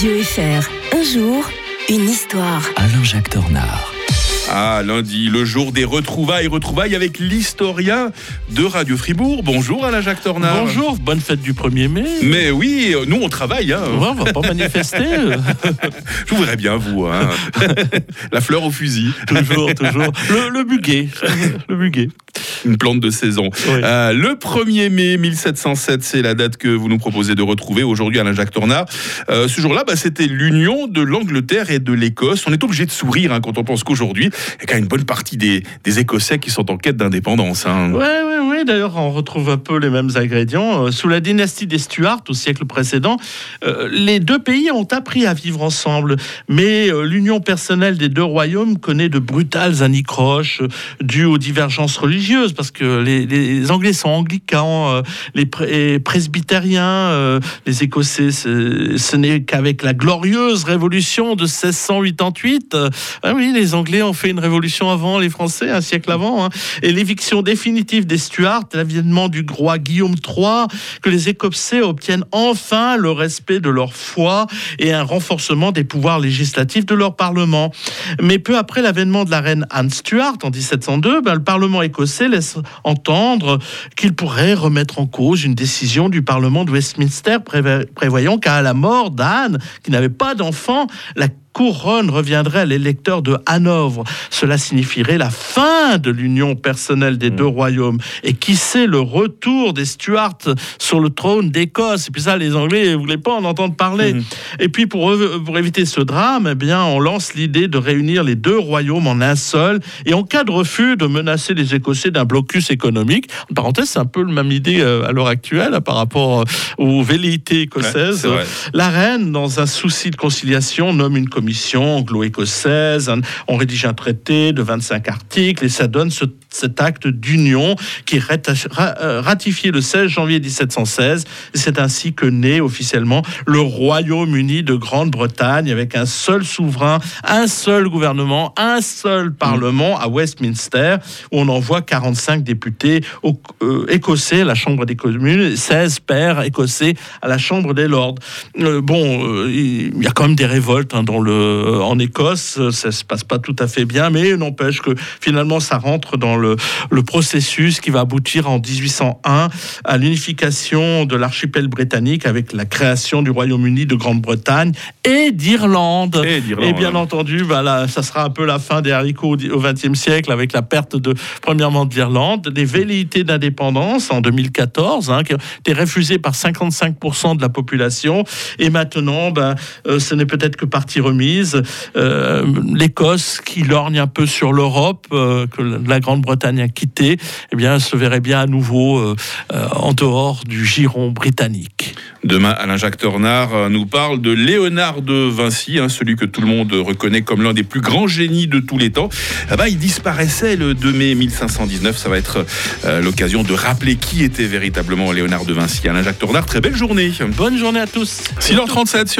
Radio FR. Un jour, une histoire. Alain-Jacques Dornard. Ah, lundi, le jour des retrouvailles, retrouvailles avec l'historien de Radio Fribourg. Bonjour Alain Jacques Tornard. Bonjour, bonne fête du 1er mai. Mais oui, nous on travaille. Hein. Ouais, on va pas manifester. Je voudrais bien vous. Hein. La fleur au fusil. toujours, toujours. Le, le buguet. Le buguet. Une plante de saison. Oui. Euh, le 1er mai 1707, c'est la date que vous nous proposez de retrouver aujourd'hui, Alain Jacques Tornard. Euh, ce jour-là, bah, c'était l'union de l'Angleterre et de l'Écosse. On est obligé de sourire hein, quand on pense qu'aujourd'hui, il y a quand même une bonne partie des, des Écossais qui sont en quête d'indépendance. Hein. Ouais, ouais, ouais. D'ailleurs, on retrouve un peu les mêmes ingrédients. Euh, Sous la dynastie des Stuarts, au siècle précédent, les deux pays ont appris à vivre ensemble. Mais l'union personnelle des deux royaumes connaît de brutales anicroches dues aux divergences religieuses, parce que les, les Anglais sont anglicans, euh, les pré- presbytériens, euh, les Écossais, ce, ce n'est qu'avec la glorieuse révolution de 1688. euh, ah oui, les Anglais ont fait une révolution avant, les Français, un siècle avant. hein. Et l'éviction définitive des Stuarts, l'avènement du roi Guillaume III, que les Écossais obtiennent enfin le respect de leur foi et un renforcement des pouvoirs législatifs de leur Parlement. Mais peu après l'avènement de la reine Anne Stuart en 1702, ben, le Parlement écossais laisse entendre qu'il pourrait remettre en cause une décision du Parlement de Westminster prévoyant qu'à la mort d'Anne, qui n'avait pas d'enfant, la couronne reviendrait à l'électeur de Hanovre. Cela signifierait la fin de l'union personnelle des deux royaumes. Et qui sait le retour des Stuarts sur le trône d'Écosse? Et puis ça, les Anglais ne voulaient pas en entendre parler. Mhm. Et puis pour, pour éviter ce drame, eh bien, on lance l'idée de réunir les deux royaumes en un seul. Et en cas de refus, de menacer les Écossais d'un blocus économique. En parenthèse, c'est un peu la même idée euh, à l'heure actuelle par rapport euh, aux velléités écossaises. La reine, dans un souci de conciliation, nomme une commission anglo-écossaise. Un- On rédige un traité de 25 articles et ça donne ce- cet acte d'union qui est euh, ratifié le 16 janvier 1716. Et C'est ainsi que naît officiellement le Royaume-Uni de Grande-Bretagne avec un seul souverain, un seul gouvernement, un seul parlement à Westminster où on envoie 45 députés euh, écossais à la Chambre des communes, et 16 pairs écossais à la Chambre des Lords. Euh, bon, il y a quand même des révoltes hein, dans le, en Écosse, ça se passe pas tout à fait bien, mais n'empêche que finalement ça rentre dans le, le processus qui va aboutir en 1801 à l'unification de l'archipel britannique avec la création du Royaume-Uni de Grande-Bretagne et d'Irlande. Et bien entendu, bah là, ça sera un peu la fin des haricots au XXe siècle avec la perte de, premièrement, de l'Irlande, des velléités d'indépendance en 2014, hein, qui ont été refusées par 55% de la population. Et maintenant, ben, euh, ce n'est peut-être que partie remise. Euh, L'Écosse, qui lorgne un peu sur l'Europe, euh, que la Grande-Bretagne a quitté, eh bien, se verrait bien à nouveau euh, euh, en dehors du giron britannique. Demain, Alain Jacques Tornard euh, nous parle de Léonard de Vinci, hein, celui que tout le monde reconnaît comme l'un des plus grands génies de tous les temps. Ah bah, il disparaissait le 2 mai 1519. Ça va être euh, l'occasion de rappeler qui était véritablement Léonard de Vinci. Alain Jacques Tornard, très belle journée. Bonne journée à tous. 6h37 sur